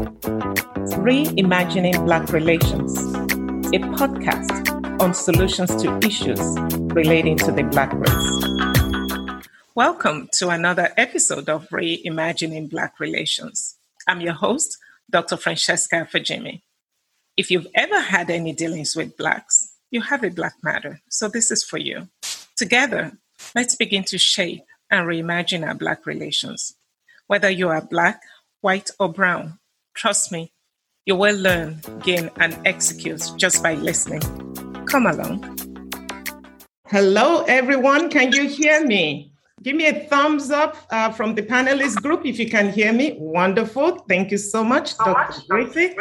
Reimagining Black Relations, a podcast on solutions to issues relating to the Black race. Welcome to another episode of Reimagining Black Relations. I'm your host, Dr. Francesca Afajimi. If you've ever had any dealings with Blacks, you have a Black matter, so this is for you. Together, let's begin to shape and reimagine our Black relations. Whether you are Black, white, or brown, trust me, you will learn, gain, and execute just by listening. Come along. Hello, everyone. Can you hear me? Give me a thumbs up uh, from the panelist group if you can hear me. Wonderful. Thank you so much, Dr. Griffith.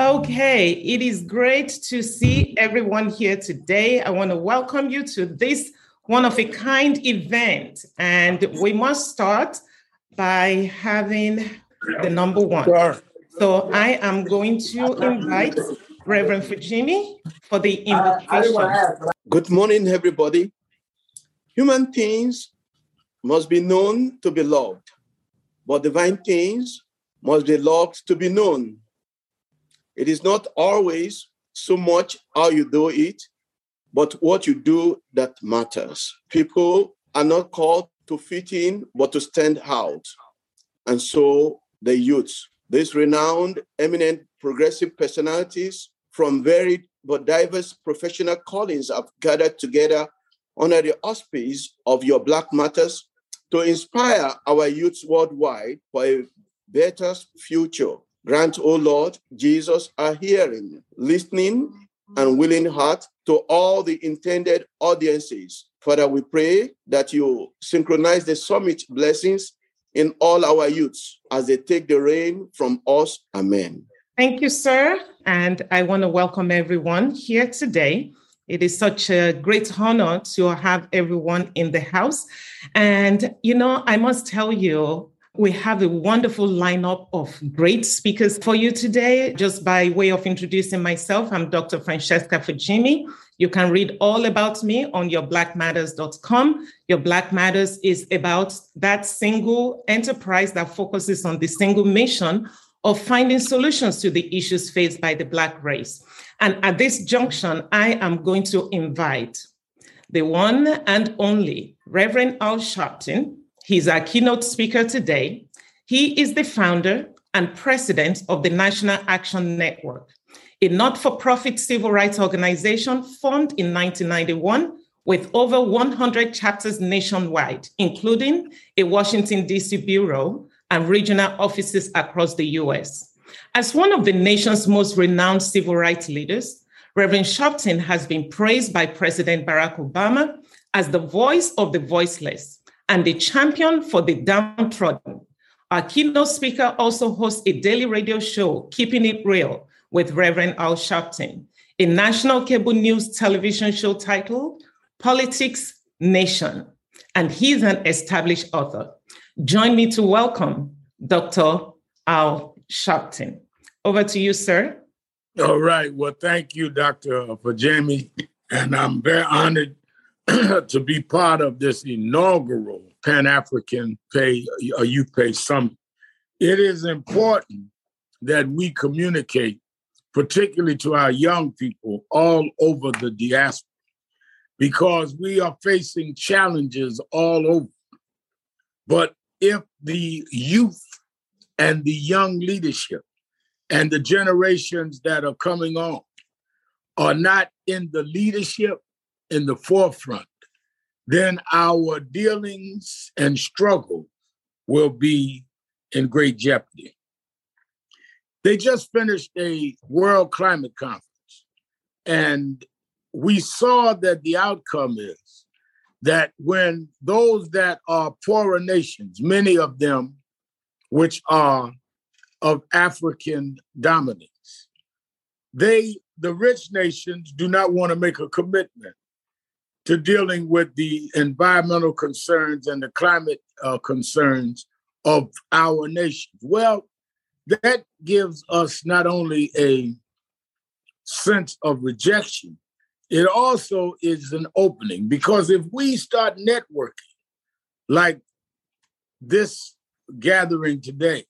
Okay, it is great to see everyone here today. I want to welcome you to this one of a kind event. And we must start by having the number one. So I am going to invite Reverend Fujimi for the invitation. Good morning, everybody. Human things must be known to be loved, but divine things must be loved to be known. It is not always so much how you do it, but what you do that matters. People are not called to fit in, but to stand out. And so the youths, these renowned, eminent, progressive personalities from varied but diverse professional callings have gathered together under the auspices of your Black Matters to inspire our youths worldwide for a better future. Grant, O Lord, Jesus, a hearing, listening, and willing heart to all the intended audiences. Father, we pray that you synchronize the summit blessings in all our youths as they take the reign from us. Amen. Thank you, sir. And I want to welcome everyone here today. It is such a great honor to have everyone in the house. And, you know, I must tell you, we have a wonderful lineup of great speakers for you today. Just by way of introducing myself, I'm Dr. Francesca Fujimi. You can read all about me on yourblackmatters.com. Your Black Matters is about that single enterprise that focuses on the single mission of finding solutions to the issues faced by the Black race. And at this junction, I am going to invite the one and only Reverend Al Sharpton, He's our keynote speaker today. He is the founder and president of the National Action Network, a not for profit civil rights organization formed in 1991 with over 100 chapters nationwide, including a Washington, D.C. bureau and regional offices across the US. As one of the nation's most renowned civil rights leaders, Reverend Sharpton has been praised by President Barack Obama as the voice of the voiceless and the champion for the downtrodden. Our keynote speaker also hosts a daily radio show, Keeping It Real, with Reverend Al Sharpton, a national cable news television show titled Politics Nation. And he's an established author. Join me to welcome Dr. Al Sharpton. Over to you, sir. All right. Well, thank you, Dr. Fajimi. And I'm very honored to be part of this inaugural Pan African Pay a Youth Pay Summit. It is important that we communicate, particularly to our young people all over the diaspora, because we are facing challenges all over. But if the youth and the young leadership and the generations that are coming on are not in the leadership in the forefront, then our dealings and struggle will be in great jeopardy. They just finished a World Climate Conference, and we saw that the outcome is that when those that are poorer nations, many of them which are of African dominance, they, the rich nations, do not want to make a commitment to dealing with the environmental concerns and the climate uh, concerns of our nation. Well, that gives us not only a sense of rejection, it also is an opening because if we start networking like this gathering today,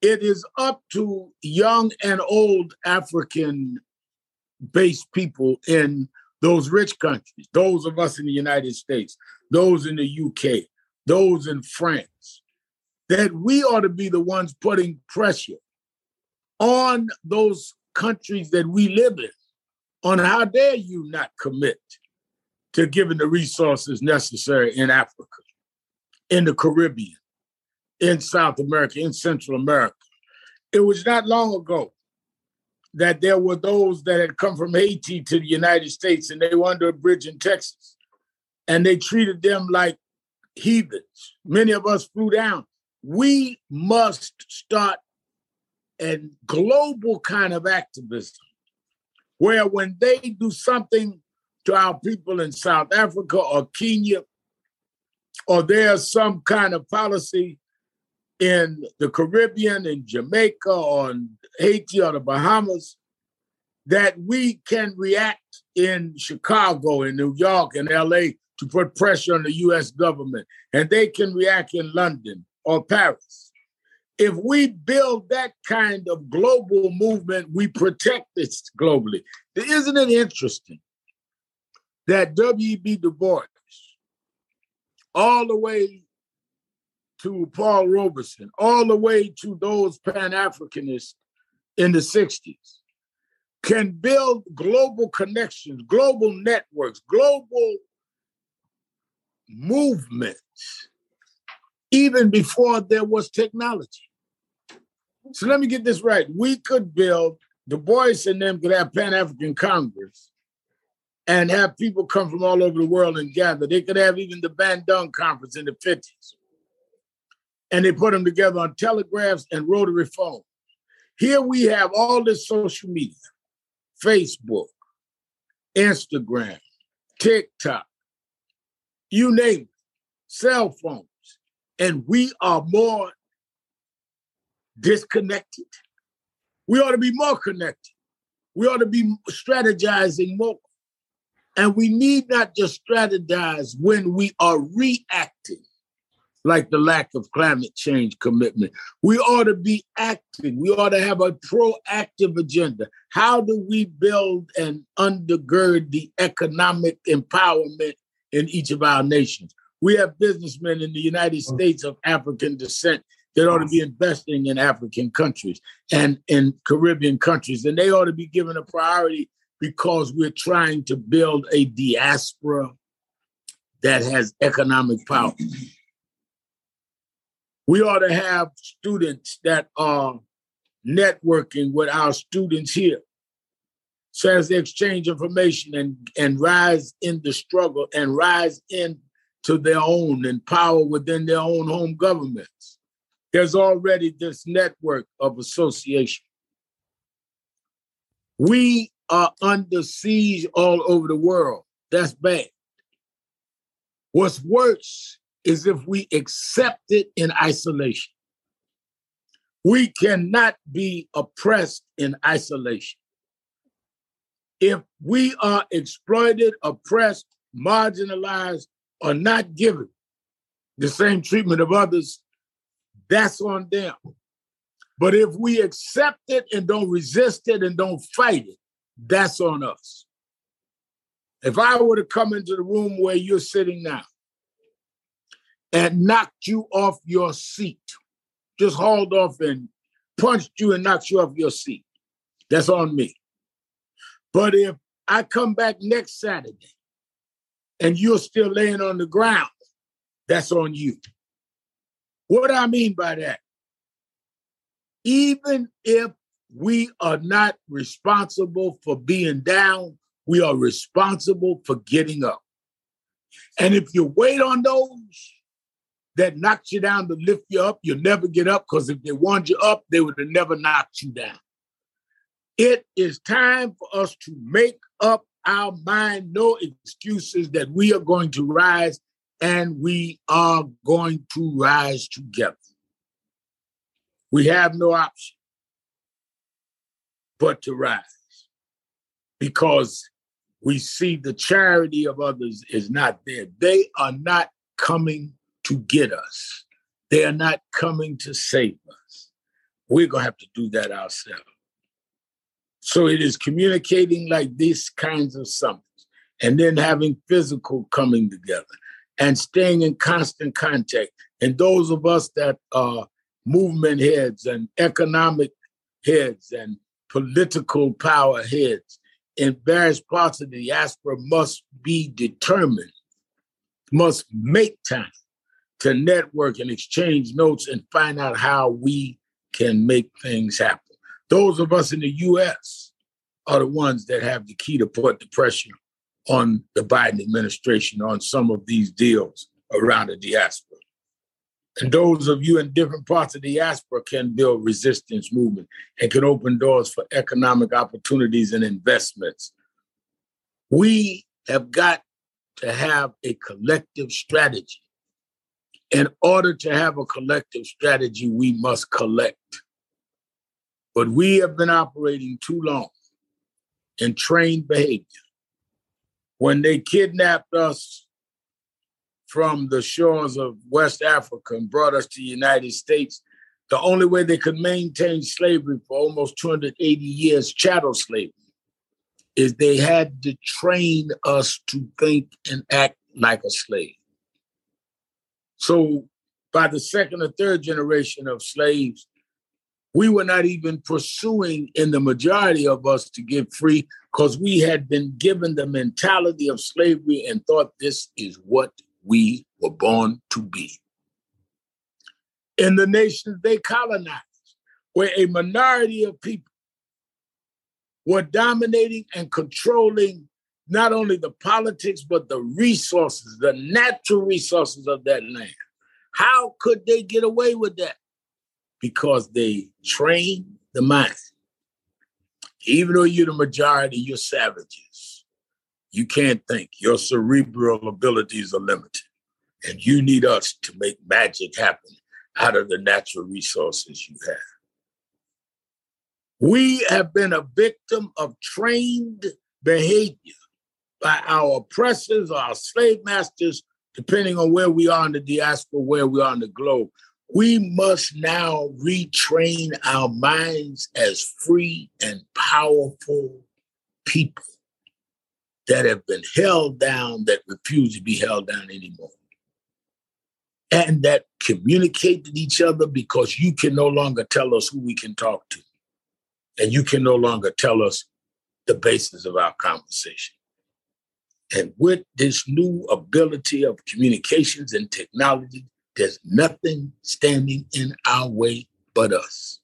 it is up to young and old African based people in those rich countries, those of us in the United States, those in the UK, those in France, that we ought to be the ones putting pressure on those countries that we live in on how dare you not commit to giving the resources necessary in Africa, in the Caribbean, in South America, in Central America. It was not long ago that there were those that had come from Haiti to the United States and they were under a bridge in Texas. And they treated them like heathens. Many of us flew down. We must start a global kind of activism where when they do something to our people in South Africa or Kenya, or there's some kind of policy in the Caribbean, in Jamaica, on Haiti, or the Bahamas, that we can react in Chicago, in New York, and LA to put pressure on the US government, and they can react in London or Paris. If we build that kind of global movement, we protect this globally. Isn't it interesting that W.E.B. Du Bois, all the way to Paul Robeson, all the way to those Pan Africanists in the 60s, can build global connections, global networks, global movements, even before there was technology. So let me get this right. We could build, Du Bois and them could have Pan African Congress and have people come from all over the world and gather. They could have even the Bandung Conference in the 50s. And they put them together on telegraphs and rotary phones. Here we have all this social media Facebook, Instagram, TikTok, you name it, cell phones. And we are more disconnected. We ought to be more connected. We ought to be strategizing more. And we need not just strategize when we are reacting, like the lack of climate change commitment. We ought to be acting. We ought to have a proactive agenda. How do we build and undergird the economic empowerment in each of our nations? We have businessmen in the United mm. States of African descent that ought to be investing in African countries and in Caribbean countries, and they ought to be given a priority because we're trying to build a diaspora that has economic power. We ought to have students that are networking with our students here. So as they exchange information and, and rise in the struggle and rise into their own and power within their own home governments. There's already this network of association. We are under siege all over the world. That's bad. What's worse is if we accept it in isolation. We cannot be oppressed in isolation. If we are exploited, oppressed, marginalized, or not given the same treatment of others, that's on them. But if we accept it and don't resist it and don't fight it, that's on us. If I were to come into the room where you're sitting now and knocked you off your seat, just hauled off and punched you and knocked you off your seat, that's on me. But if I come back next Saturday and you're still laying on the ground, that's on you. What do I mean by that? Even if we are not responsible for being down, we are responsible for getting up. And if you wait on those that knocks you down to lift you up, you'll never get up because if they wanted you up, they would have never knocked you down. It is time for us to make up our mind, no excuses that we are going to rise and we are going to rise together. We have no option but to rise because we see the charity of others is not there. They are not coming to get us, they are not coming to save us. we're going to have to do that ourselves. So it is communicating like these kinds of summits and then having physical coming together and staying in constant contact. And those of us that are movement heads and economic heads and political power heads in various parts of the diaspora must be determined, must make time to network and exchange notes and find out how we can make things happen. Those of us in the US are the ones that have the key to put the pressure on the Biden administration on some of these deals around the diaspora. And those of you in different parts of the diaspora can build resistance movement and can open doors for economic opportunities and investments. We have got to have a collective strategy. In order to have a collective strategy, we must collect. But we have been operating too long in trained behavior. When they kidnapped us from the shores of West Africa and brought us to the United States, the only way they could maintain slavery for almost 280 years, chattel slavery, is they had to train us to think and act like a slave. So by the second or third generation of slaves, we were not even pursuing in the majority of us to get free because we had been given the mentality of slavery and thought this is what we were born to be. In the nations they colonized, where a minority of people were dominating and controlling not only the politics, but the resources, the natural resources of that land. How could they get away with that? Because they train the mind. Even though you're the majority, you're savages. You can't think. Your cerebral abilities are limited. And you need us to make magic happen out of the natural resources you have. We have been a victim of trained behavior by our oppressors, our slave masters, depending on where we are in the diaspora, where we are in the globe. We must now retrain our minds as free and powerful people that have been held down that refuse to be held down anymore. And that communicate with each other because you can no longer tell us who we can talk to. And you can no longer tell us the basis of our conversation. And with this new ability of communications and technology, there's nothing standing in our way but us.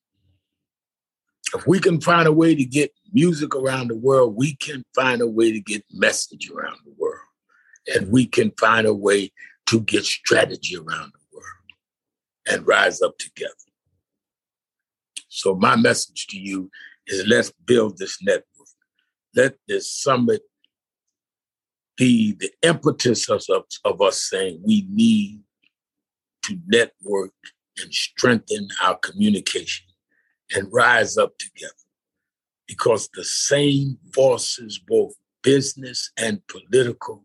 If we can find a way to get music around the world, we can find a way to get message around the world. And we can find a way to get strategy around the world and rise up together. So, my message to you is let's build this network. Let this summit be the impetus of, of us saying we need to network and strengthen our communication and rise up together because the same forces, both business and political,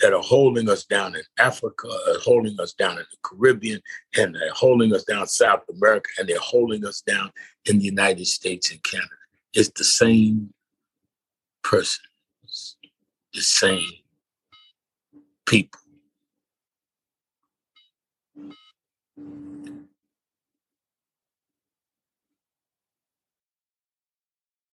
that are holding us down in Africa, are holding us down in the Caribbean, and they're holding us down South America, and they're holding us down in the United States and Canada. It's the same persons, the same people.